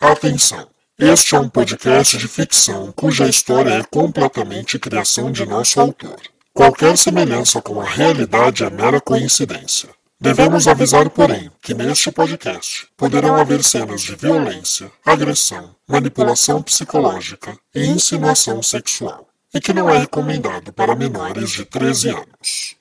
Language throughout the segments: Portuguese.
Atenção! Este é um podcast de ficção cuja história é completamente criação de nosso autor. Qualquer semelhança com a realidade é mera coincidência. Devemos avisar, porém, que neste podcast poderão haver cenas de violência, agressão, manipulação psicológica e insinuação sexual, e que não é recomendado para menores de 13 anos.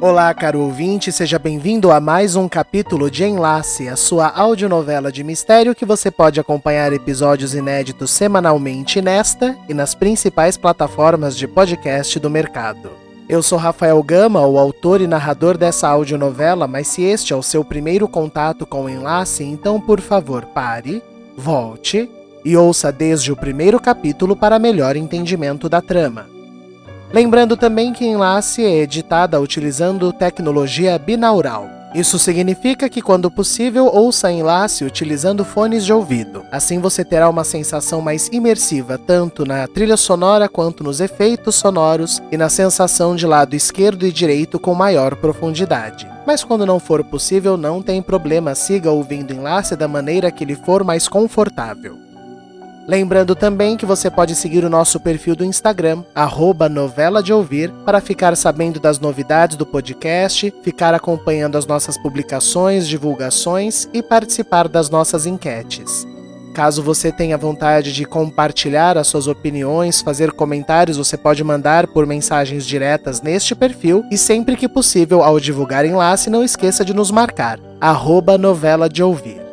Olá, caro ouvinte, seja bem-vindo a mais um capítulo de Enlace, a sua audionovela de mistério que você pode acompanhar episódios inéditos semanalmente nesta e nas principais plataformas de podcast do mercado. Eu sou Rafael Gama, o autor e narrador dessa audionovela, mas se este é o seu primeiro contato com o Enlace, então por favor pare, volte e ouça desde o primeiro capítulo para melhor entendimento da trama. Lembrando também que Enlace é editada utilizando tecnologia binaural. Isso significa que, quando possível, ouça Enlace utilizando fones de ouvido. Assim você terá uma sensação mais imersiva tanto na trilha sonora quanto nos efeitos sonoros e na sensação de lado esquerdo e direito com maior profundidade. Mas quando não for possível, não tem problema, siga ouvindo Enlace da maneira que lhe for mais confortável. Lembrando também que você pode seguir o nosso perfil do Instagram, arroba novela de ouvir, para ficar sabendo das novidades do podcast, ficar acompanhando as nossas publicações, divulgações e participar das nossas enquetes. Caso você tenha vontade de compartilhar as suas opiniões, fazer comentários, você pode mandar por mensagens diretas neste perfil e sempre que possível, ao divulgar enlace, não esqueça de nos marcar, arroba novela de ouvir.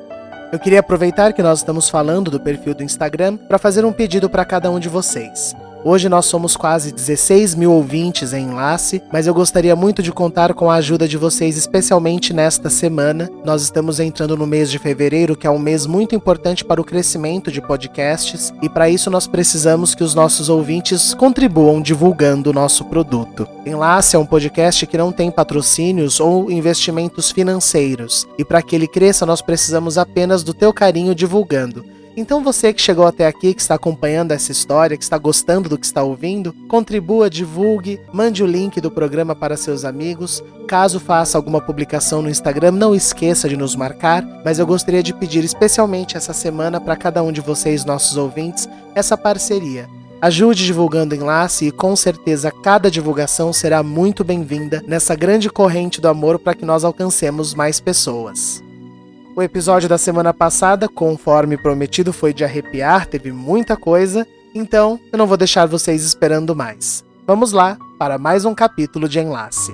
Eu queria aproveitar que nós estamos falando do perfil do Instagram para fazer um pedido para cada um de vocês. Hoje nós somos quase 16 mil ouvintes em enlace, mas eu gostaria muito de contar com a ajuda de vocês, especialmente nesta semana. Nós estamos entrando no mês de fevereiro, que é um mês muito importante para o crescimento de podcasts, e para isso nós precisamos que os nossos ouvintes contribuam divulgando o nosso produto. Enlace é um podcast que não tem patrocínios ou investimentos financeiros, e para que ele cresça nós precisamos apenas do teu carinho divulgando. Então você que chegou até aqui, que está acompanhando essa história, que está gostando do que está ouvindo, contribua, divulgue, mande o link do programa para seus amigos. Caso faça alguma publicação no Instagram, não esqueça de nos marcar, mas eu gostaria de pedir especialmente essa semana para cada um de vocês, nossos ouvintes, essa parceria. Ajude divulgando o enlace e com certeza cada divulgação será muito bem-vinda nessa grande corrente do amor para que nós alcancemos mais pessoas. O episódio da semana passada, conforme prometido, foi de arrepiar, teve muita coisa, então eu não vou deixar vocês esperando mais. Vamos lá para mais um capítulo de Enlace.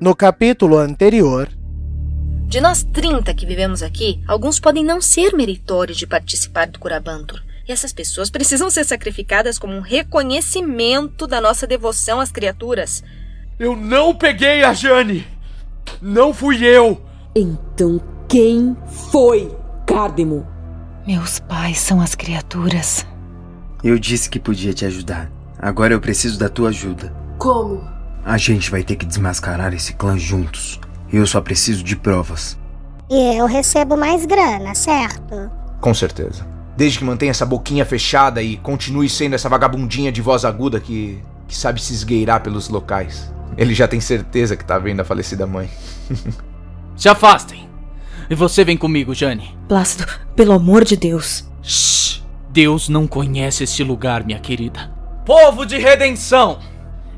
No capítulo anterior. De nós 30 que vivemos aqui, alguns podem não ser meritórios de participar do Curabantur. E essas pessoas precisam ser sacrificadas como um reconhecimento da nossa devoção às criaturas. Eu não peguei a Jane! Não fui eu! Então quem foi, Cardemo? Meus pais são as criaturas. Eu disse que podia te ajudar. Agora eu preciso da tua ajuda. Como? A gente vai ter que desmascarar esse clã juntos. Eu só preciso de provas. E eu recebo mais grana, certo? Com certeza. Desde que mantenha essa boquinha fechada e continue sendo essa vagabundinha de voz aguda que, que sabe se esgueirar pelos locais. Ele já tem certeza que tá vendo a falecida mãe. Se afastem. E você vem comigo, Jane. Plácido, pelo amor de Deus. Shh. Deus não conhece este lugar, minha querida. Povo de redenção!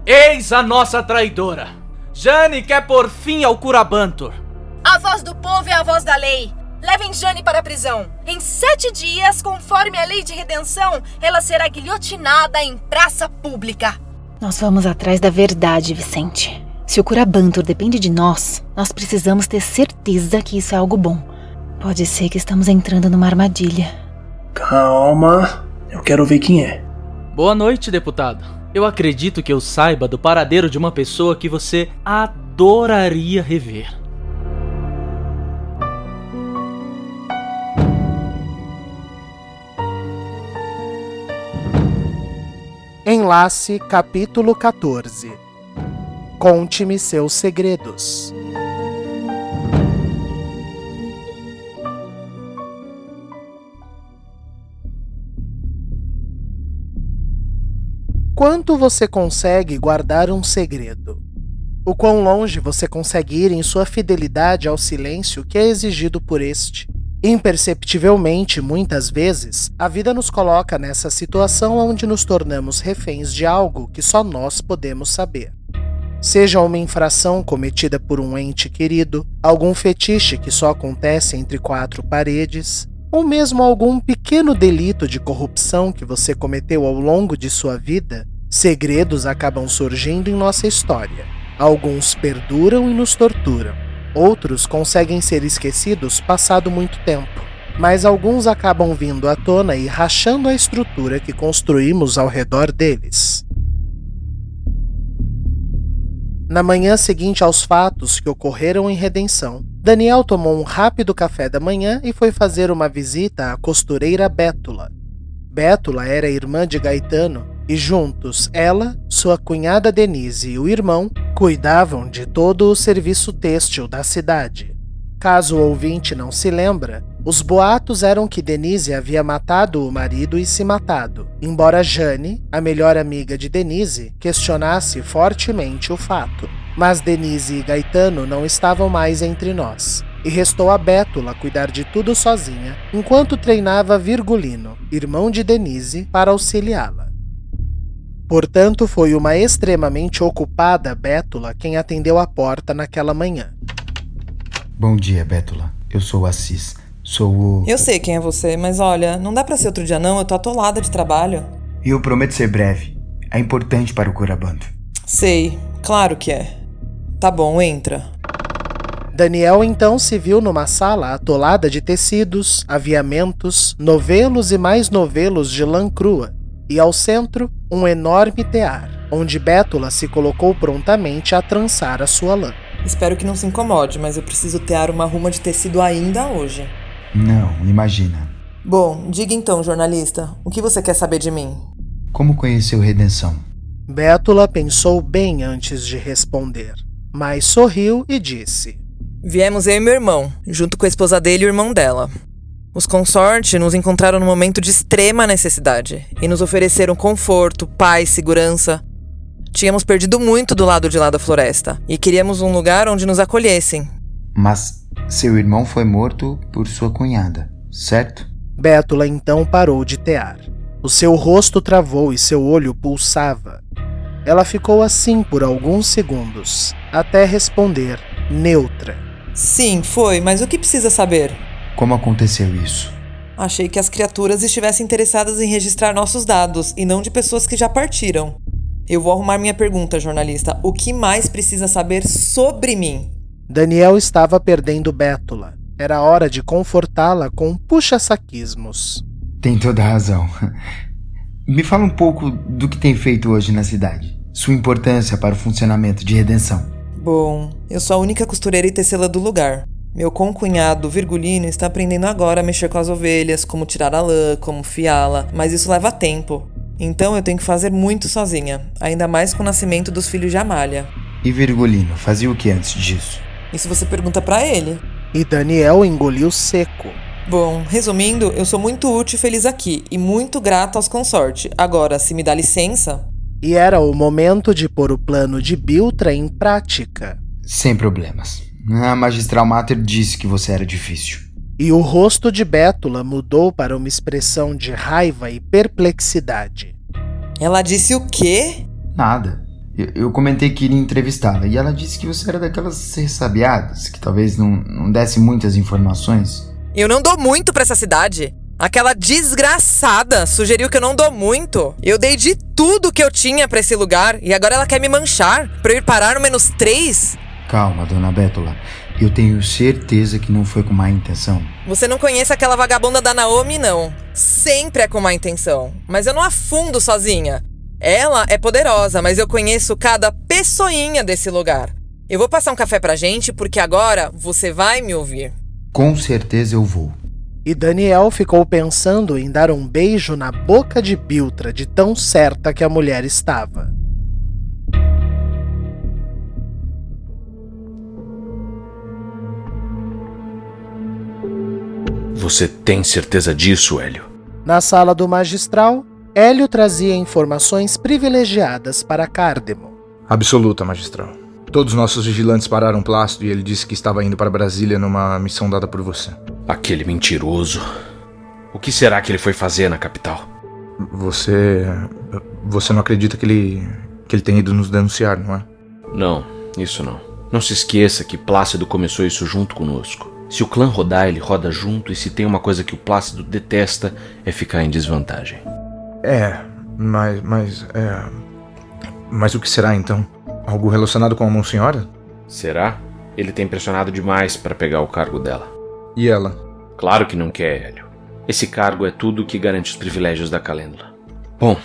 Eis a nossa traidora. Jane quer pôr fim ao Curabantur. A voz do povo é a voz da lei. Levem Jane para a prisão. Em sete dias, conforme a lei de redenção, ela será guilhotinada em praça pública. Nós vamos atrás da verdade, Vicente. Se o Curabantur depende de nós, nós precisamos ter certeza que isso é algo bom. Pode ser que estamos entrando numa armadilha. Calma, eu quero ver quem é. Boa noite, deputado. Eu acredito que eu saiba do paradeiro de uma pessoa que você adoraria rever. Enlace capítulo 14 Conte-me seus segredos. Quanto você consegue guardar um segredo? O quão longe você consegue ir em sua fidelidade ao silêncio que é exigido por este? Imperceptivelmente, muitas vezes, a vida nos coloca nessa situação onde nos tornamos reféns de algo que só nós podemos saber. Seja uma infração cometida por um ente querido, algum fetiche que só acontece entre quatro paredes, ou mesmo algum pequeno delito de corrupção que você cometeu ao longo de sua vida, segredos acabam surgindo em nossa história. Alguns perduram e nos torturam. Outros conseguem ser esquecidos passado muito tempo. Mas alguns acabam vindo à tona e rachando a estrutura que construímos ao redor deles. Na manhã seguinte aos fatos que ocorreram em Redenção, Daniel tomou um rápido café da manhã e foi fazer uma visita à costureira Bétula. Bétula era irmã de Gaetano e juntos ela, sua cunhada Denise e o irmão cuidavam de todo o serviço têxtil da cidade. Caso o ouvinte não se lembra, os boatos eram que Denise havia matado o marido e se matado, embora Jane, a melhor amiga de Denise, questionasse fortemente o fato. Mas Denise e Gaetano não estavam mais entre nós, e restou a Bétula cuidar de tudo sozinha, enquanto treinava Virgulino, irmão de Denise, para auxiliá-la. Portanto, foi uma extremamente ocupada Bétula quem atendeu a porta naquela manhã. Bom dia, Bétula. Eu sou o Assis. Sou o. Eu sei quem é você, mas olha, não dá para ser outro dia não, eu tô atolada de trabalho. E eu prometo ser breve. É importante para o Curabando. Sei, claro que é. Tá bom, entra. Daniel então se viu numa sala atolada de tecidos, aviamentos, novelos e mais novelos de lã crua, e ao centro, um enorme tear, onde Bétula se colocou prontamente a trançar a sua lã. Espero que não se incomode, mas eu preciso tear uma ruma de tecido ainda hoje. Não, imagina. Bom, diga então, jornalista, o que você quer saber de mim? Como conheceu Redenção? Bétula pensou bem antes de responder, mas sorriu e disse: Viemos eu e meu irmão, junto com a esposa dele e o irmão dela. Os consortes nos encontraram num momento de extrema necessidade e nos ofereceram conforto, paz, segurança. Tínhamos perdido muito do lado de lá da floresta e queríamos um lugar onde nos acolhessem. Mas seu irmão foi morto por sua cunhada, certo? Bétula então parou de tear. O seu rosto travou e seu olho pulsava. Ela ficou assim por alguns segundos, até responder, neutra. Sim, foi, mas o que precisa saber? Como aconteceu isso? Achei que as criaturas estivessem interessadas em registrar nossos dados e não de pessoas que já partiram. Eu vou arrumar minha pergunta, jornalista. O que mais precisa saber sobre mim? Daniel estava perdendo Bétula. Era hora de confortá-la com puxa-saquismos. Tem toda a razão. Me fala um pouco do que tem feito hoje na cidade. Sua importância para o funcionamento de redenção. Bom, eu sou a única costureira e tecela do lugar. Meu concunhado, Virgulino, está aprendendo agora a mexer com as ovelhas, como tirar a lã, como fiá-la, mas isso leva tempo. Então eu tenho que fazer muito sozinha, ainda mais com o nascimento dos filhos de Amália. E Virgulino fazia o que antes disso? Isso você pergunta para ele. E Daniel engoliu seco. Bom, resumindo, eu sou muito útil e feliz aqui e muito grata aos consorte. Agora, se me dá licença. E era o momento de pôr o plano de Biltra em prática. Sem problemas. A magistral Mater disse que você era difícil. E o rosto de Bétula mudou para uma expressão de raiva e perplexidade. Ela disse o quê? Nada. Eu, eu comentei que iria entrevistá-la e ela disse que você era daquelas ressabiadas, que talvez não, não desse muitas informações. Eu não dou muito para essa cidade. Aquela desgraçada sugeriu que eu não dou muito. Eu dei de tudo que eu tinha para esse lugar e agora ela quer me manchar pra eu ir parar no menos três? Calma, dona Bétula. Eu tenho certeza que não foi com má intenção. Você não conhece aquela vagabunda da Naomi, não. Sempre é com má intenção. Mas eu não afundo sozinha. Ela é poderosa, mas eu conheço cada pessoinha desse lugar. Eu vou passar um café pra gente porque agora você vai me ouvir. Com certeza eu vou. E Daniel ficou pensando em dar um beijo na boca de Biltra de tão certa que a mulher estava. Você tem certeza disso, Hélio? Na sala do magistral, Hélio trazia informações privilegiadas para Cardemo. Absoluta, magistral. Todos os nossos vigilantes pararam Plácido e ele disse que estava indo para Brasília numa missão dada por você. Aquele mentiroso. O que será que ele foi fazer na capital? Você. Você não acredita que ele. que ele tenha ido nos denunciar, não é? Não, isso não. Não se esqueça que Plácido começou isso junto conosco. Se o clã rodar, ele roda junto, e se tem uma coisa que o Plácido detesta, é ficar em desvantagem. É, mas. mas. é. Mas o que será então? Algo relacionado com a Monsenhora? Será? Ele tem pressionado demais para pegar o cargo dela. E ela? Claro que não quer, Hélio. Esse cargo é tudo que garante os privilégios da Calêndula. Bom,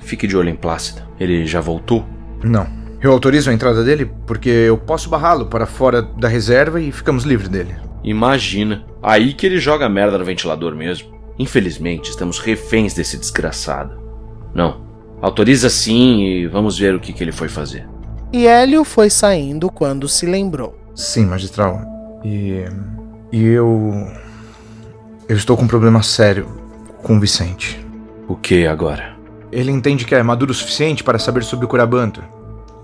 fique de olho em Plácida. Ele já voltou? Não. Eu autorizo a entrada dele porque eu posso barrá-lo para fora da reserva e ficamos livres dele. Imagina. Aí que ele joga merda no ventilador mesmo. Infelizmente, estamos reféns desse desgraçado. Não. Autoriza sim e vamos ver o que, que ele foi fazer. E Hélio foi saindo quando se lembrou. Sim, magistral. E. E eu. Eu estou com um problema sério com o Vicente. O que agora? Ele entende que é maduro o suficiente para saber sobre o Curabanto.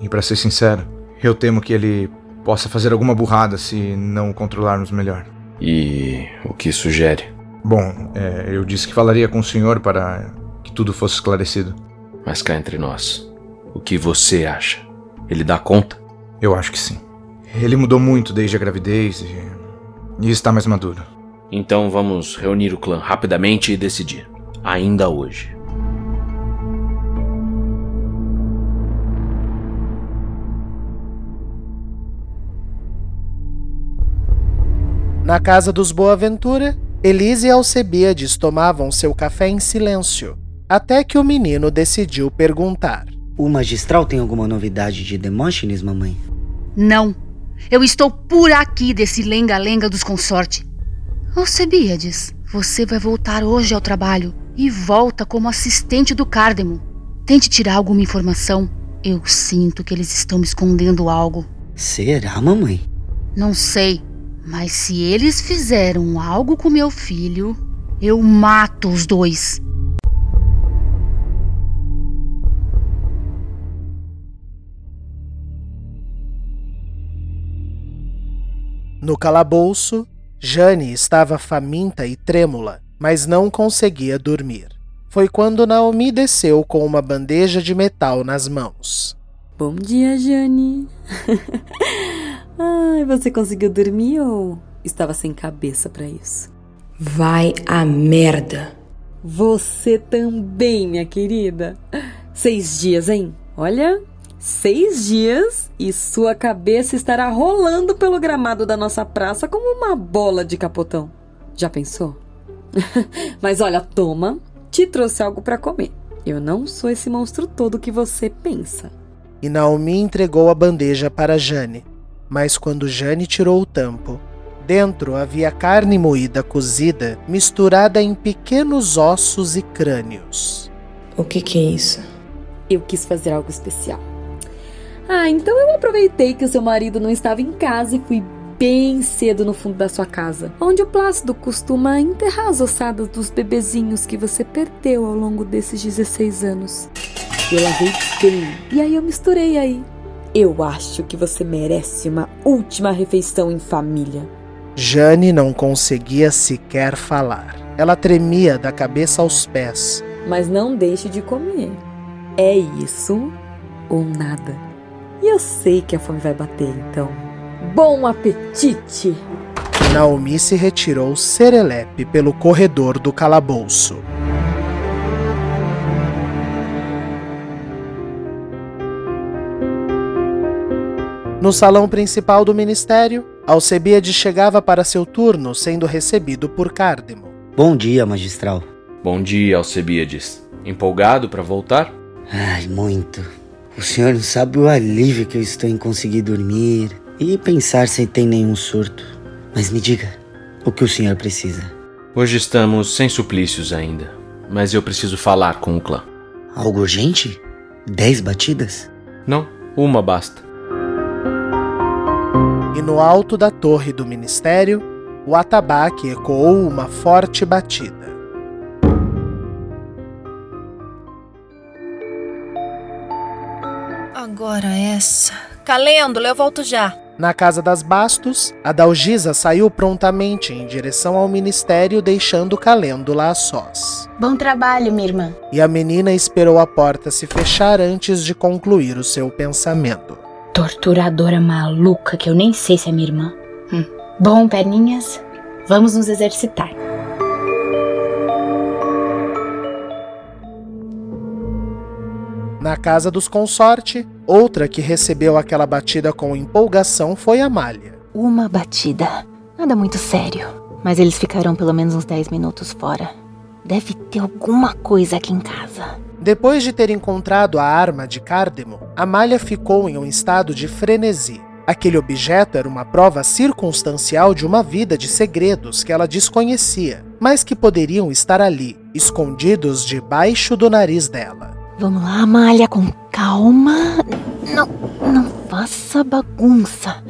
E para ser sincero, eu temo que ele possa fazer alguma burrada se não o controlarmos melhor. E o que sugere? Bom, é, eu disse que falaria com o senhor para que tudo fosse esclarecido. Mas cá entre nós, o que você acha? Ele dá conta? Eu acho que sim. Ele mudou muito desde a gravidez e, e está mais maduro. Então vamos reunir o clã rapidamente e decidir. Ainda hoje. Na casa dos Boaventura, Elise e Alcebiades tomavam seu café em silêncio, até que o menino decidiu perguntar. O magistral tem alguma novidade de Demóstenes, mamãe? Não. Eu estou por aqui desse lenga-lenga dos consorte. Alcebiades, você vai voltar hoje ao trabalho e volta como assistente do Cardemo. Tente tirar alguma informação. Eu sinto que eles estão me escondendo algo. Será, mamãe? Não sei, mas se eles fizeram algo com meu filho, eu mato os dois. No calabouço, Jane estava faminta e trêmula, mas não conseguia dormir. Foi quando Naomi desceu com uma bandeja de metal nas mãos. Bom dia, Jane. Ai, você conseguiu dormir ou estava sem cabeça para isso? Vai a merda. Você também, minha querida. Seis dias, hein? Olha, seis dias e sua cabeça estará rolando pelo gramado da nossa praça como uma bola de capotão. Já pensou? Mas olha, toma, te trouxe algo para comer. Eu não sou esse monstro todo que você pensa. E Naomi entregou a bandeja para Jane. Mas quando Jane tirou o tampo, dentro havia carne moída cozida misturada em pequenos ossos e crânios. O que, que é isso? Eu quis fazer algo especial. Ah, então eu aproveitei que o seu marido não estava em casa e fui bem cedo no fundo da sua casa, onde o Plácido costuma enterrar as ossadas dos bebezinhos que você perdeu ao longo desses 16 anos. Eu lavei bem e aí eu misturei aí. Eu acho que você merece uma última refeição em família. Jane não conseguia sequer falar. Ela tremia da cabeça aos pés. Mas não deixe de comer. É isso ou nada. E eu sei que a fome vai bater, então. Bom apetite! Naomi se retirou serelepe pelo corredor do calabouço. No salão principal do ministério, Alcebiades chegava para seu turno, sendo recebido por Cardemo. Bom dia, magistral. Bom dia, Alcebiades. Empolgado para voltar? Ai, muito. O senhor não sabe o alívio que eu estou em conseguir dormir e pensar sem ter nenhum surto. Mas me diga, o que o senhor precisa? Hoje estamos sem suplícios ainda, mas eu preciso falar com o clã. Algo urgente? Dez batidas? Não, uma basta no alto da torre do ministério, o atabaque ecoou uma forte batida. Agora essa. Calêndula, eu volto já. Na casa das Bastos, a Dalgisa saiu prontamente em direção ao ministério, deixando Calêndula a sós. Bom trabalho, minha irmã. E a menina esperou a porta se fechar antes de concluir o seu pensamento. Torturadora maluca que eu nem sei se é minha irmã. Hum. Bom, perninhas, vamos nos exercitar. Na casa dos consorte, outra que recebeu aquela batida com empolgação foi a Malha. Uma batida. Nada muito sério. Mas eles ficarão pelo menos uns 10 minutos fora. Deve ter alguma coisa aqui em casa. Depois de ter encontrado a arma de Cardemo, Amália ficou em um estado de frenesi. Aquele objeto era uma prova circunstancial de uma vida de segredos que ela desconhecia, mas que poderiam estar ali, escondidos debaixo do nariz dela. Vamos lá, Malha, com calma. Não, não faça bagunça.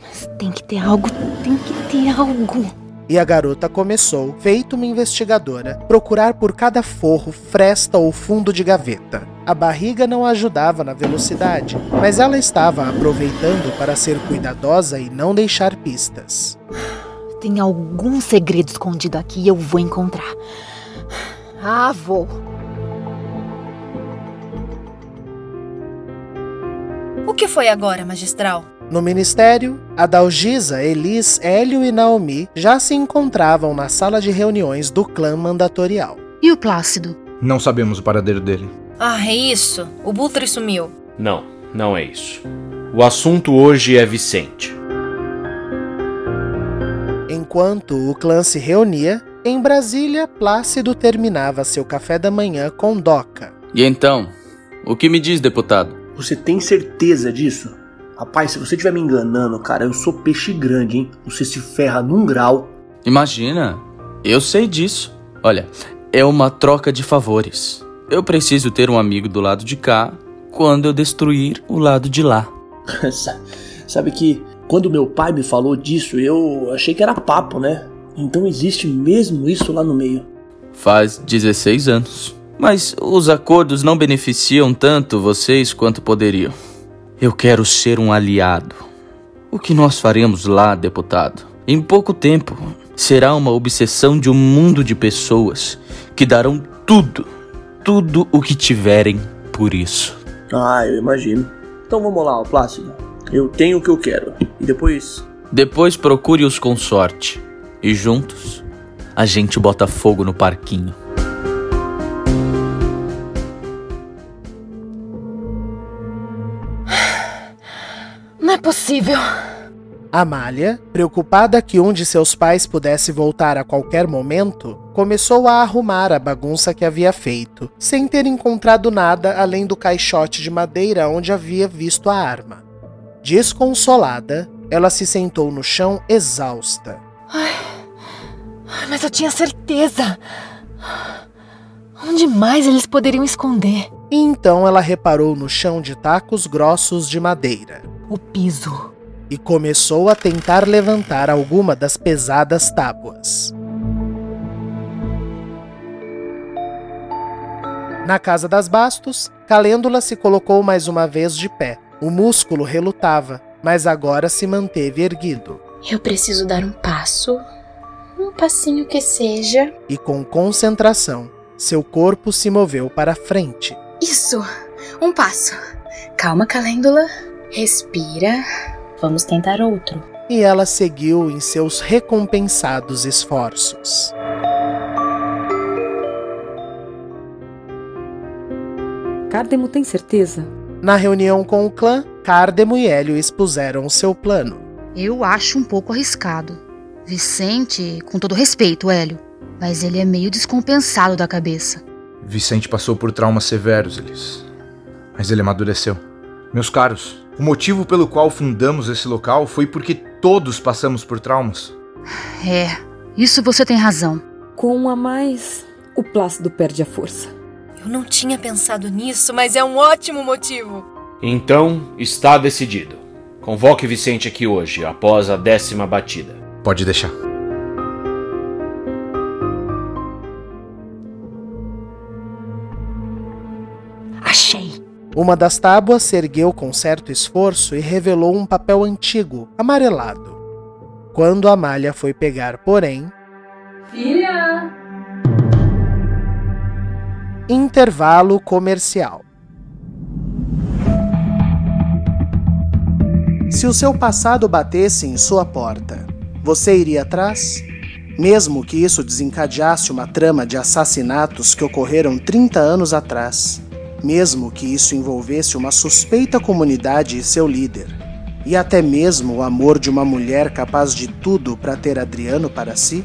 Mas tem que ter algo, tem que ter algo. E a garota começou, feito uma investigadora, procurar por cada forro, fresta ou fundo de gaveta. A barriga não ajudava na velocidade, mas ela estava aproveitando para ser cuidadosa e não deixar pistas. Tem algum segredo escondido aqui e eu vou encontrar. Ah, vou. O que foi agora, magistral? No ministério, Adalgisa, Elis, Hélio e Naomi já se encontravam na sala de reuniões do clã mandatorial. E o Plácido? Não sabemos o paradeiro dele. Ah, é isso? O Butre sumiu. Não, não é isso. O assunto hoje é Vicente. Enquanto o clã se reunia, em Brasília, Plácido terminava seu café da manhã com Doca. E então, o que me diz, deputado? Você tem certeza disso? Rapaz, se você estiver me enganando, cara, eu sou peixe grande, hein? Você se ferra num grau. Imagina, eu sei disso. Olha, é uma troca de favores. Eu preciso ter um amigo do lado de cá quando eu destruir o lado de lá. Sabe que quando meu pai me falou disso, eu achei que era papo, né? Então existe mesmo isso lá no meio. Faz 16 anos. Mas os acordos não beneficiam tanto vocês quanto poderiam. Eu quero ser um aliado. O que nós faremos lá, deputado? Em pouco tempo, será uma obsessão de um mundo de pessoas que darão tudo, tudo o que tiverem por isso. Ah, eu imagino. Então vamos lá, Plácido. Eu tenho o que eu quero. E depois. Depois procure os consorte. E juntos, a gente bota fogo no parquinho. Não é possível. Amália, preocupada que um de seus pais pudesse voltar a qualquer momento, começou a arrumar a bagunça que havia feito, sem ter encontrado nada além do caixote de madeira onde havia visto a arma. Desconsolada, ela se sentou no chão exausta. Ai, mas eu tinha certeza. Onde mais eles poderiam esconder? E então ela reparou no chão de tacos grossos de madeira. O piso. E começou a tentar levantar alguma das pesadas tábuas. Na casa das Bastos, Calêndula se colocou mais uma vez de pé. O músculo relutava, mas agora se manteve erguido. Eu preciso dar um passo, um passinho que seja. E com concentração, seu corpo se moveu para frente. Isso! Um passo. Calma, Calêndula. Respira. Vamos tentar outro. E ela seguiu em seus recompensados esforços. Cardemo tem certeza? Na reunião com o clã, Cardemo e Hélio expuseram o seu plano. Eu acho um pouco arriscado. Vicente, com todo respeito, Hélio, mas ele é meio descompensado da cabeça. Vicente passou por traumas severos, Elis. Mas ele amadureceu. Meus caros, o motivo pelo qual fundamos esse local foi porque todos passamos por traumas. É, isso você tem razão. Com um a mais, o Plácido perde a força. Eu não tinha pensado nisso, mas é um ótimo motivo. Então, está decidido. Convoque Vicente aqui hoje, após a décima batida. Pode deixar. Uma das tábuas se ergueu com certo esforço e revelou um papel antigo, amarelado. Quando Amália foi pegar, porém. Filha! Intervalo comercial. Se o seu passado batesse em sua porta, você iria atrás? Mesmo que isso desencadeasse uma trama de assassinatos que ocorreram 30 anos atrás, mesmo que isso envolvesse uma suspeita comunidade e seu líder, e até mesmo o amor de uma mulher capaz de tudo para ter Adriano para si?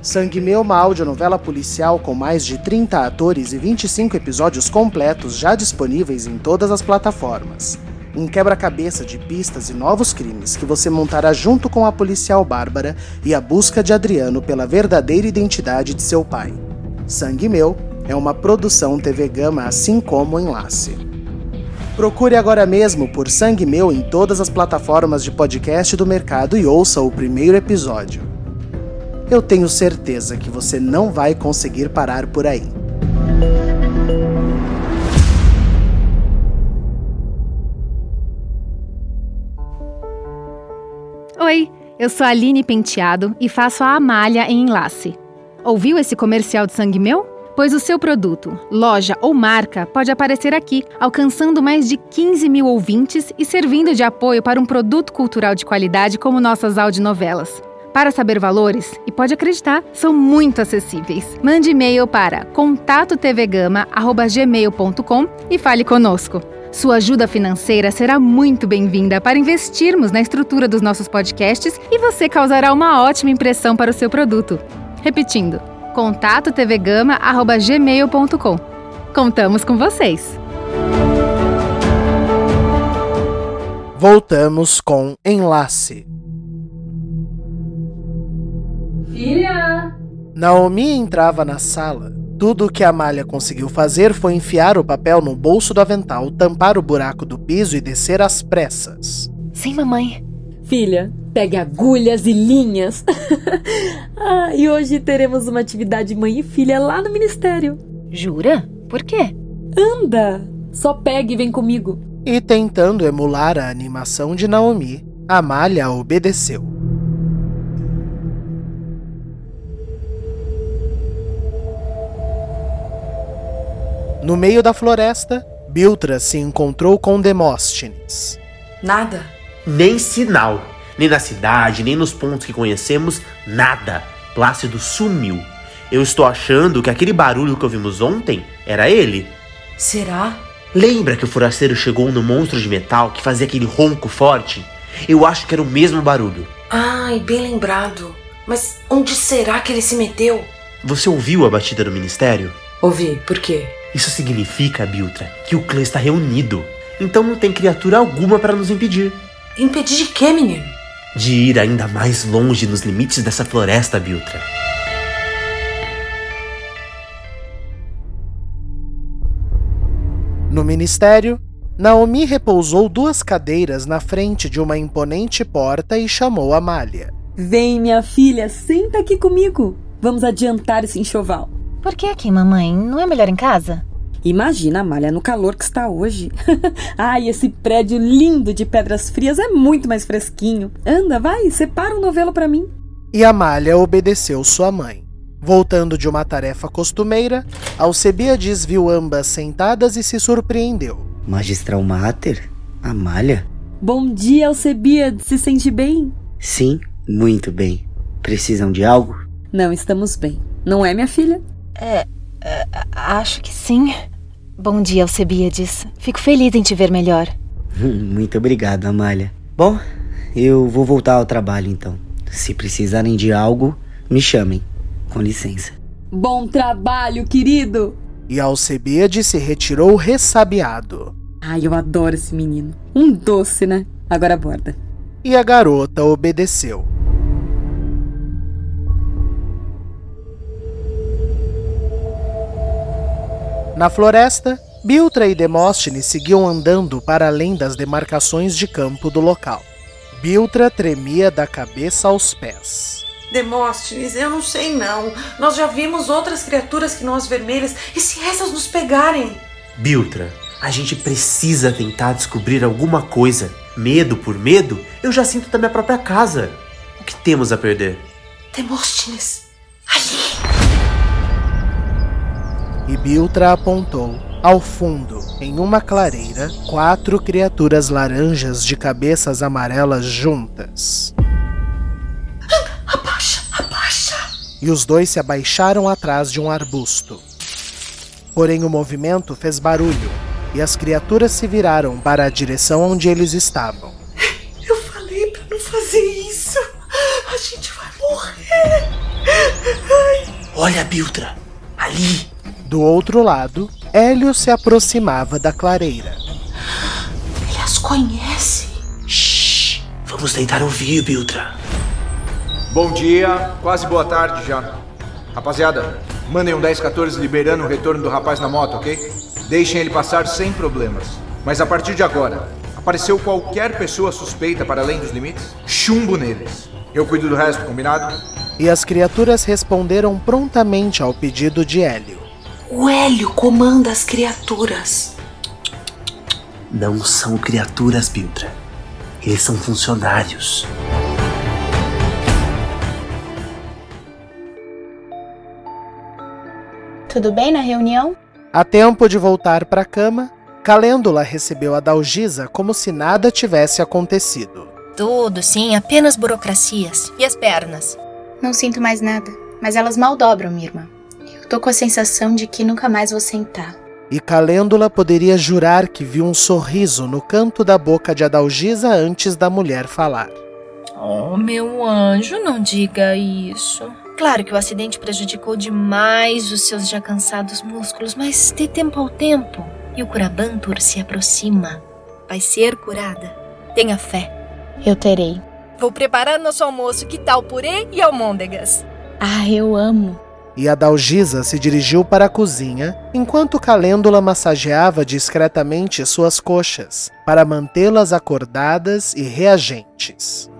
Sangue Meu, uma audionovela policial com mais de 30 atores e 25 episódios completos já disponíveis em todas as plataformas. Um quebra-cabeça de pistas e novos crimes que você montará junto com a policial Bárbara e a busca de Adriano pela verdadeira identidade de seu pai. Sangue Meu é uma produção TV Gama assim como Enlace. Procure agora mesmo por Sangue Meu em todas as plataformas de podcast do mercado e ouça o primeiro episódio. Eu tenho certeza que você não vai conseguir parar por aí. Oi, eu sou a Aline Penteado e faço a Amália em Enlace. Ouviu esse comercial de sangue meu? Pois o seu produto, loja ou marca pode aparecer aqui, alcançando mais de 15 mil ouvintes e servindo de apoio para um produto cultural de qualidade como nossas audionovelas. Para saber valores, e pode acreditar, são muito acessíveis. Mande e-mail para contatotvgama.gmail.com e fale conosco. Sua ajuda financeira será muito bem-vinda para investirmos na estrutura dos nossos podcasts e você causará uma ótima impressão para o seu produto. Repetindo, contatotvgama.gmail.com. Contamos com vocês! Voltamos com Enlace. Filha! Naomi entrava na sala. Tudo o que Amália conseguiu fazer foi enfiar o papel no bolso do avental, tampar o buraco do piso e descer às pressas. Sim, mamãe. Filha, pegue agulhas e linhas. ah, e hoje teremos uma atividade mãe e filha lá no ministério. Jura? Por quê? Anda! Só pegue e vem comigo. E tentando emular a animação de Naomi, Amália obedeceu. No meio da floresta, Biltra se encontrou com Demóstenes. Nada. Nem sinal. Nem na cidade, nem nos pontos que conhecemos, nada. Plácido sumiu. Eu estou achando que aquele barulho que ouvimos ontem era ele. Será? Lembra que o forasteiro chegou no monstro de metal que fazia aquele ronco forte? Eu acho que era o mesmo barulho. Ai, bem lembrado. Mas onde será que ele se meteu? Você ouviu a batida do ministério? Ouvi, por quê? Isso significa, Biltra, que o clã está reunido. Então não tem criatura alguma para nos impedir. Impedir de quê, menino? De ir ainda mais longe nos limites dessa floresta, Biltra. No ministério, Naomi repousou duas cadeiras na frente de uma imponente porta e chamou Amália. Vem, minha filha, senta aqui comigo. Vamos adiantar esse enxoval. Por que aqui, mamãe? Não é melhor em casa? Imagina, Amália, no calor que está hoje. Ai, esse prédio lindo de pedras frias é muito mais fresquinho. Anda, vai, separa um novelo para mim. E Amália obedeceu sua mãe. Voltando de uma tarefa costumeira, Alcebiades viu ambas sentadas e se surpreendeu. Magistral Mater? Amália? Bom dia, Alcebiades. Se sente bem? Sim, muito bem. Precisam de algo? Não, estamos bem. Não é, minha filha? É, é acho que sim. Bom dia, Alcebiades. Fico feliz em te ver melhor. Muito obrigado, Amália. Bom, eu vou voltar ao trabalho então. Se precisarem de algo, me chamem. Com licença. Bom trabalho, querido! E Alcebiades se retirou ressabiado. Ai, eu adoro esse menino. Um doce, né? Agora aborda. E a garota obedeceu. Na floresta, Biltra e Demóstenes seguiam andando para além das demarcações de campo do local. Biltra tremia da cabeça aos pés. Demóstenes, eu não sei não. Nós já vimos outras criaturas que não as vermelhas. E se essas nos pegarem? Biltra, a gente precisa tentar descobrir alguma coisa. Medo por medo, eu já sinto da minha própria casa. O que temos a perder? Demóstenes. E Biltra apontou. Ao fundo, em uma clareira, quatro criaturas laranjas de cabeças amarelas juntas. Abaixa, abaixa. E os dois se abaixaram atrás de um arbusto. Porém, o movimento fez barulho e as criaturas se viraram para a direção onde eles estavam. Eu falei pra não fazer isso. A gente vai morrer. Ai. Olha, Biltra, ali. Do outro lado, Hélio se aproximava da clareira. Ele as conhece. Shhh. Vamos tentar ouvir, Biltra. Bom dia, quase boa tarde já. Rapaziada, mandem um 1014 liberando o retorno do rapaz na moto, ok? Deixem ele passar sem problemas. Mas a partir de agora, apareceu qualquer pessoa suspeita para além dos limites? Chumbo neles. Eu cuido do resto, combinado? E as criaturas responderam prontamente ao pedido de Hélio. O Hélio comanda as criaturas. Não são criaturas, Biltra. Eles são funcionários. Tudo bem na reunião? A tempo de voltar para a cama, Calêndula recebeu a Dalgisa como se nada tivesse acontecido. Tudo, sim, apenas burocracias. E as pernas? Não sinto mais nada, mas elas mal dobram, minha irmã. Tô com a sensação de que nunca mais vou sentar. E Calêndula poderia jurar que viu um sorriso no canto da boca de Adalgisa antes da mulher falar. Oh, meu anjo, não diga isso. Claro que o acidente prejudicou demais os seus já cansados músculos, mas dê tempo ao tempo. E o Curabantur se aproxima. Vai ser curada. Tenha fé. Eu terei. Vou preparar nosso almoço. Que tal purê e almôndegas? Ah, eu amo. E a Dalgisa se dirigiu para a cozinha, enquanto Calêndula massageava discretamente suas coxas, para mantê-las acordadas e reagentes.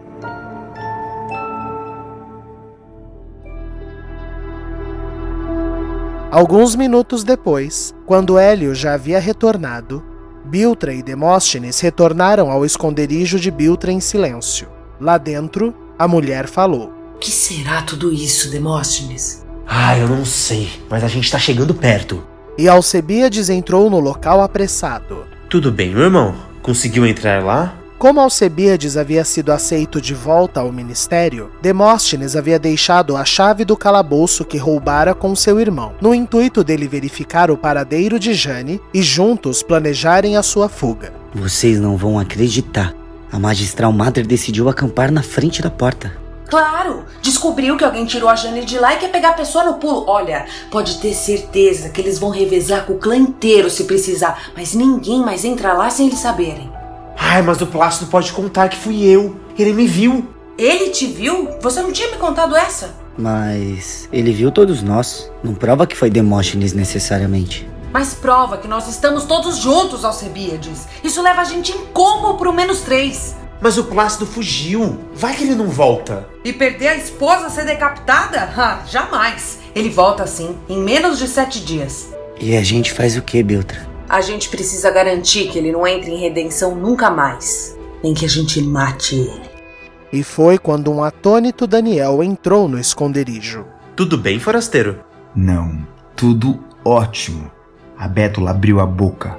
Alguns minutos depois, quando Hélio já havia retornado, Biltra e Demóstenes retornaram ao esconderijo de Biltra em silêncio. Lá dentro, a mulher falou: O que será tudo isso, Demóstenes? Ah, eu não sei, mas a gente tá chegando perto. E Alcebiades entrou no local apressado. Tudo bem, meu irmão? Conseguiu entrar lá? Como Alcebiades havia sido aceito de volta ao ministério, Demóstenes havia deixado a chave do calabouço que roubara com seu irmão, no intuito dele verificar o paradeiro de Jane e juntos planejarem a sua fuga. Vocês não vão acreditar. A magistral Mater decidiu acampar na frente da porta. Claro! Descobriu que alguém tirou a Jane de lá e quer pegar a pessoa no pulo. Olha, pode ter certeza que eles vão revezar com o clã inteiro se precisar, mas ninguém mais entra lá sem eles saberem. Ai, mas o Plácido pode contar que fui eu. Ele me viu. Ele te viu? Você não tinha me contado essa? Mas ele viu todos nós. Não prova que foi Demóstenes necessariamente. Mas prova que nós estamos todos juntos, Alcebiades. Isso leva a gente em combo pro menos três. Mas o Plácido fugiu. Vai que ele não volta. E perder a esposa ser decapitada? Ah, jamais. Ele volta assim, em menos de sete dias. E a gente faz o que, Biltra? A gente precisa garantir que ele não entre em redenção nunca mais. Nem que a gente mate ele. E foi quando um atônito Daniel entrou no esconderijo. Tudo bem, forasteiro? Não, tudo ótimo. A Bétula abriu a boca.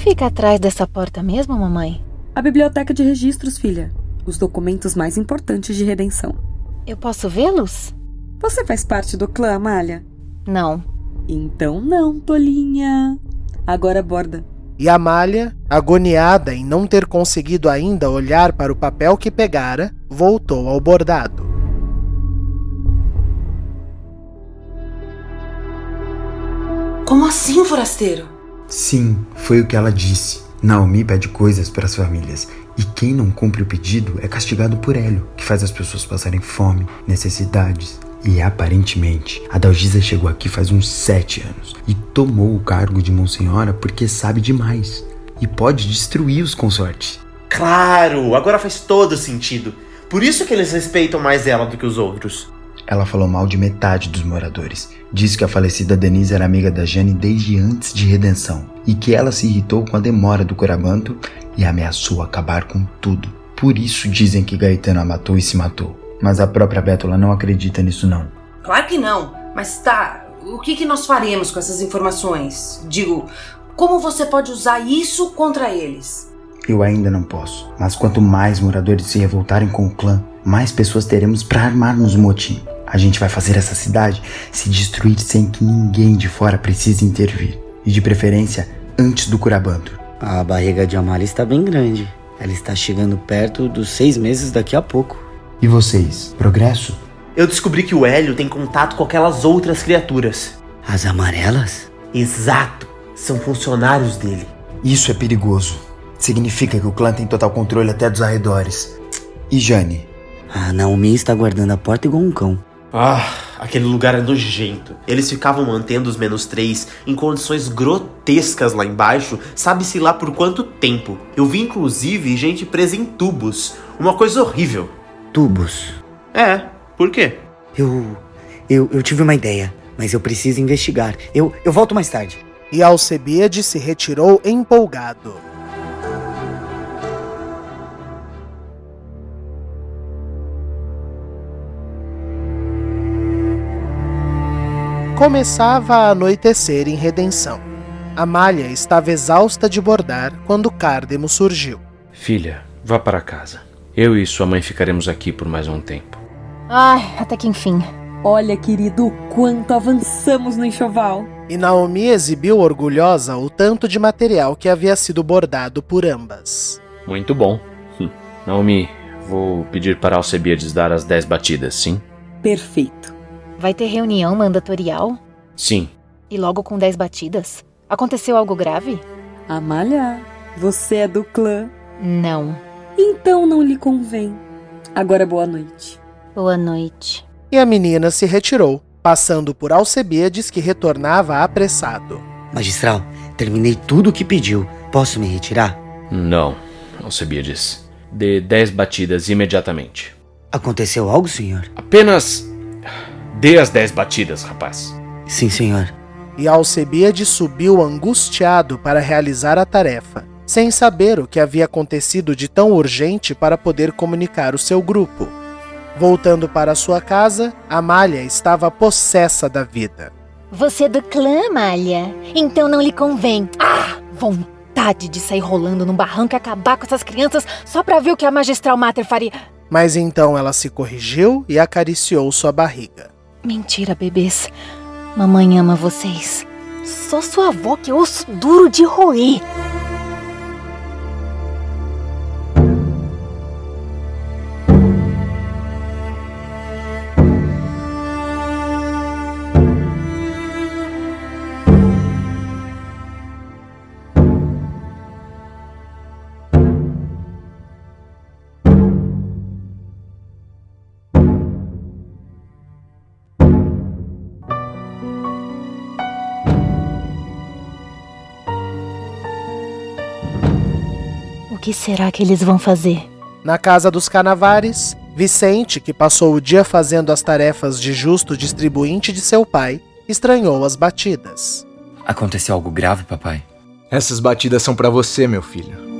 Fica atrás dessa porta mesmo, mamãe? A biblioteca de registros, filha. Os documentos mais importantes de redenção. Eu posso vê-los? Você faz parte do clã, Amália? Não. Então não, tolinha. Agora borda. E Amália, agoniada em não ter conseguido ainda olhar para o papel que pegara, voltou ao bordado. Como assim, forasteiro? Sim, foi o que ela disse. Naomi pede coisas para as famílias e quem não cumpre o pedido é castigado por Hélio, que faz as pessoas passarem fome, necessidades. E aparentemente, a Dalgisa chegou aqui faz uns sete anos e tomou o cargo de Monsenhora porque sabe demais e pode destruir os consortes. Claro, agora faz todo sentido. Por isso que eles respeitam mais ela do que os outros. Ela falou mal de metade dos moradores. Disse que a falecida Denise era amiga da Jane desde antes de redenção e que ela se irritou com a demora do Curabanto e ameaçou acabar com tudo. Por isso dizem que Gaetano a matou e se matou. Mas a própria Bétula não acredita nisso não. Claro que não. Mas tá, o que, que nós faremos com essas informações? Digo, como você pode usar isso contra eles? Eu ainda não posso. Mas quanto mais moradores se revoltarem com o clã, mais pessoas teremos para armarmos o motim. A gente vai fazer essa cidade se destruir sem que ninguém de fora precise intervir. E de preferência, antes do Curabanto. A barriga de Amália está bem grande. Ela está chegando perto dos seis meses daqui a pouco. E vocês? Progresso? Eu descobri que o Hélio tem contato com aquelas outras criaturas. As amarelas? Exato. São funcionários dele. Isso é perigoso. Significa que o clã tem total controle até dos arredores. E Jane? A Naomi está guardando a porta igual um cão. Ah, aquele lugar é nojento. Eles ficavam mantendo os menos três em condições grotescas lá embaixo, sabe-se lá por quanto tempo. Eu vi inclusive gente presa em tubos. Uma coisa horrível. Tubos? É, por quê? Eu. Eu, eu tive uma ideia, mas eu preciso investigar. Eu, eu volto mais tarde. E Alcebiade se retirou empolgado. Começava a anoitecer em Redenção. Amália estava exausta de bordar quando Cárdemo surgiu. Filha, vá para casa. Eu e sua mãe ficaremos aqui por mais um tempo. Ai, até que enfim. Olha, querido, o quanto avançamos no enxoval. E Naomi exibiu orgulhosa o tanto de material que havia sido bordado por ambas. Muito bom. Hum. Naomi, vou pedir para Alcebiades dar as 10 batidas, sim? Perfeito. Vai ter reunião mandatorial? Sim. E logo com 10 batidas? Aconteceu algo grave? Amália, você é do clã. Não. Então não lhe convém. Agora boa noite. Boa noite. E a menina se retirou, passando por Alcebiades que retornava apressado. Magistral, terminei tudo o que pediu. Posso me retirar? Não, Alcebiades. Dê 10 batidas imediatamente. Aconteceu algo, senhor? Apenas dê as 10 batidas, rapaz. Sim, senhor. E Alcebiades subiu angustiado para realizar a tarefa, sem saber o que havia acontecido de tão urgente para poder comunicar o seu grupo. Voltando para sua casa, Amália estava possessa da vida. Você é do clã, Amália? Então não lhe convém. Ah, vontade de sair rolando num barranco e acabar com essas crianças só pra ver o que a magistral Mater faria. Mas então ela se corrigiu e acariciou sua barriga. Mentira, bebês. Mamãe ama vocês. Sou sua avó que osso duro de roer. Que será que eles vão fazer? Na casa dos Canavares, Vicente, que passou o dia fazendo as tarefas de justo distribuinte de seu pai, estranhou as batidas. Aconteceu algo grave, papai? Essas batidas são para você, meu filho.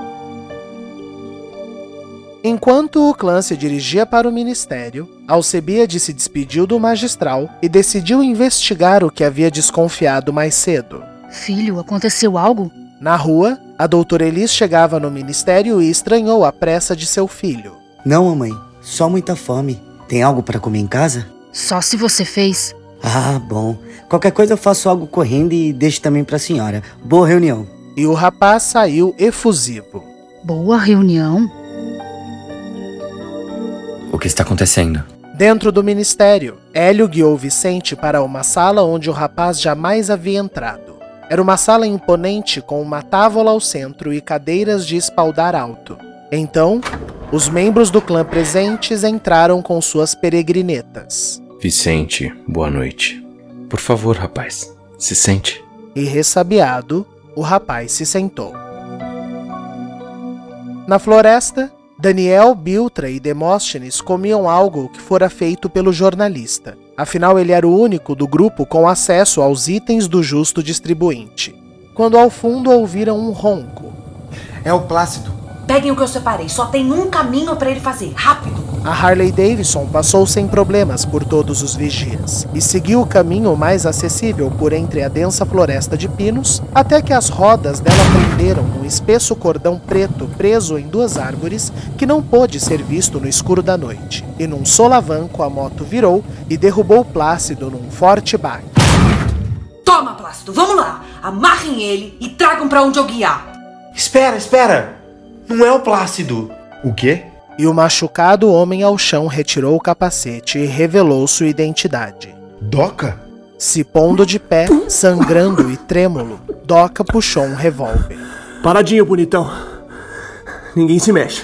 Enquanto o clã se dirigia para o ministério, Alcebiade se despediu do magistral e decidiu investigar o que havia desconfiado mais cedo. Filho, aconteceu algo? Na rua, a doutora Elis chegava no ministério e estranhou a pressa de seu filho. Não, mamãe. Só muita fome. Tem algo para comer em casa? Só se você fez. Ah, bom. Qualquer coisa eu faço algo correndo e deixo também para a senhora. Boa reunião. E o rapaz saiu efusivo. Boa reunião? O que está acontecendo? Dentro do ministério, Hélio guiou Vicente para uma sala onde o rapaz jamais havia entrado. Era uma sala imponente com uma távola ao centro e cadeiras de espaldar alto. Então, os membros do clã presentes entraram com suas peregrinetas. Vicente, boa noite. Por favor, rapaz, se sente. E ressabiado, o rapaz se sentou. Na floresta, Daniel, Biltra e Demóstenes comiam algo que fora feito pelo jornalista. Afinal, ele era o único do grupo com acesso aos itens do justo distribuinte. Quando ao fundo ouviram um ronco. É o Plácido. Peguem o que eu separei, só tem um caminho para ele fazer, rápido! A Harley Davidson passou sem problemas por todos os vigias e seguiu o caminho mais acessível por entre a densa floresta de pinos, até que as rodas dela prenderam num espesso cordão preto preso em duas árvores que não pôde ser visto no escuro da noite. E num solavanco a moto virou e derrubou Plácido num forte baque. Toma, Plácido, vamos lá! Amarrem ele e tragam para onde eu guiar! Espera, espera! Não é o Plácido. O quê? E o machucado homem ao chão retirou o capacete e revelou sua identidade. Doca? Se pondo de pé, sangrando e trêmulo, Doca puxou um revólver. Paradinho, bonitão. Ninguém se mexe.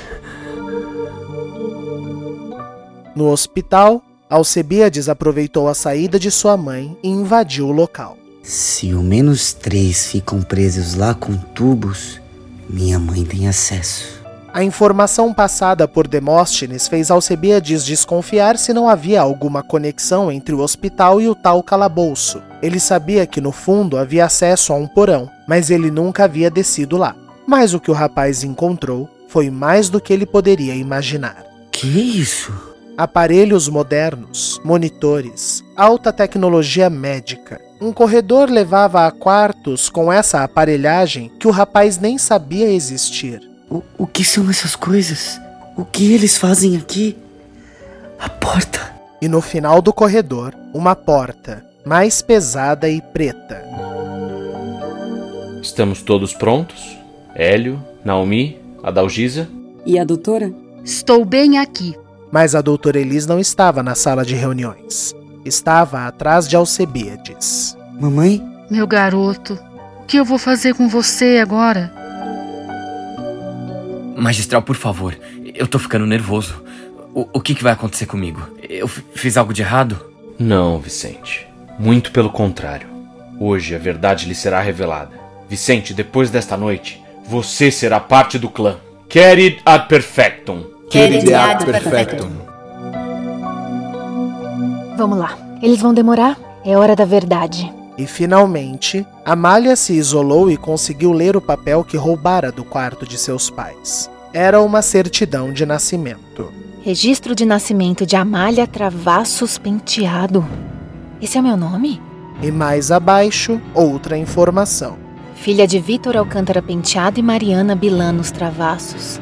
No hospital, Alcebiades aproveitou a saída de sua mãe e invadiu o local. Se o menos três ficam presos lá com tubos, minha mãe tem acesso. A informação passada por Demóstenes fez Alcebiades desconfiar se não havia alguma conexão entre o hospital e o tal calabouço. Ele sabia que no fundo havia acesso a um porão, mas ele nunca havia descido lá. Mas o que o rapaz encontrou foi mais do que ele poderia imaginar. Que isso? Aparelhos modernos, monitores, alta tecnologia médica. Um corredor levava a quartos com essa aparelhagem que o rapaz nem sabia existir. O, o que são essas coisas? O que eles fazem aqui? A porta. E no final do corredor, uma porta, mais pesada e preta. Estamos todos prontos? Hélio, Naomi, Adalgisa? E a doutora? Estou bem aqui. Mas a doutora Elis não estava na sala de reuniões. Estava atrás de Alcebiades. Mamãe? Meu garoto, o que eu vou fazer com você agora? Magistral, por favor, eu tô ficando nervoso. O, o que, que vai acontecer comigo? Eu fiz algo de errado? Não, Vicente. Muito pelo contrário. Hoje a verdade lhe será revelada. Vicente, depois desta noite, você será parte do clã. Querid ad perfectum. Querid ad perfectum. Vamos lá. Eles vão demorar? É hora da verdade. E finalmente, Amália se isolou e conseguiu ler o papel que roubara do quarto de seus pais. Era uma certidão de nascimento. Registro de nascimento de Amália Travassos Penteado. Esse é o meu nome? E mais abaixo, outra informação. Filha de Vitor Alcântara Penteado e Mariana Bilanos Travassos.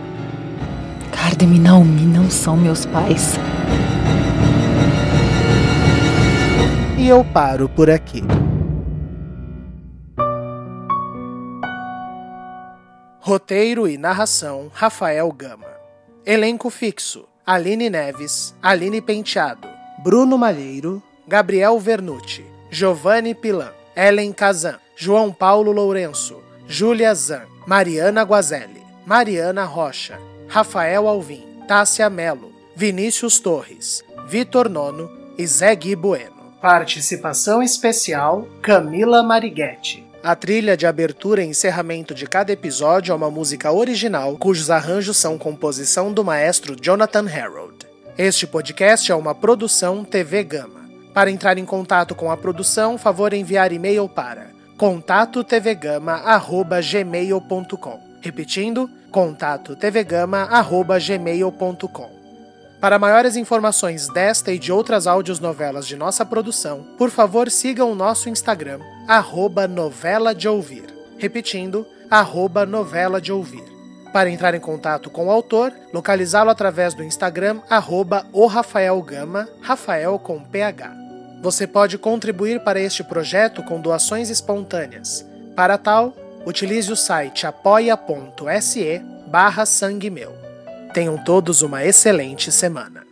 Cardem e Naomi não são meus pais. E eu paro por aqui. Roteiro e narração: Rafael Gama. Elenco fixo: Aline Neves, Aline Penteado, Bruno Malheiro, Gabriel Vernucci, Giovanni Pilan, Ellen Kazan, João Paulo Lourenço, Júlia Zan, Mariana Guazelli, Mariana Rocha, Rafael Alvim, Tássia Melo, Vinícius Torres, Vitor Nono e Zé Gui Bueno. Participação especial: Camila Mariguetti. A trilha de abertura e encerramento de cada episódio é uma música original, cujos arranjos são composição do maestro Jonathan Harold. Este podcast é uma produção TV Gama. Para entrar em contato com a produção, favor enviar e-mail para contatotvgama@gmail.com. Repetindo, contatotvgama@gmail.com. Para maiores informações desta e de outras novelas de nossa produção, por favor sigam o nosso Instagram, arroba novela de ouvir. Repetindo, arroba novela de ouvir. Para entrar em contato com o autor, localizá-lo através do Instagram, arroba o Rafael Gama, Rafael com PH. Você pode contribuir para este projeto com doações espontâneas. Para tal, utilize o site apoia.se barra sangue meu. Tenham todos uma excelente semana.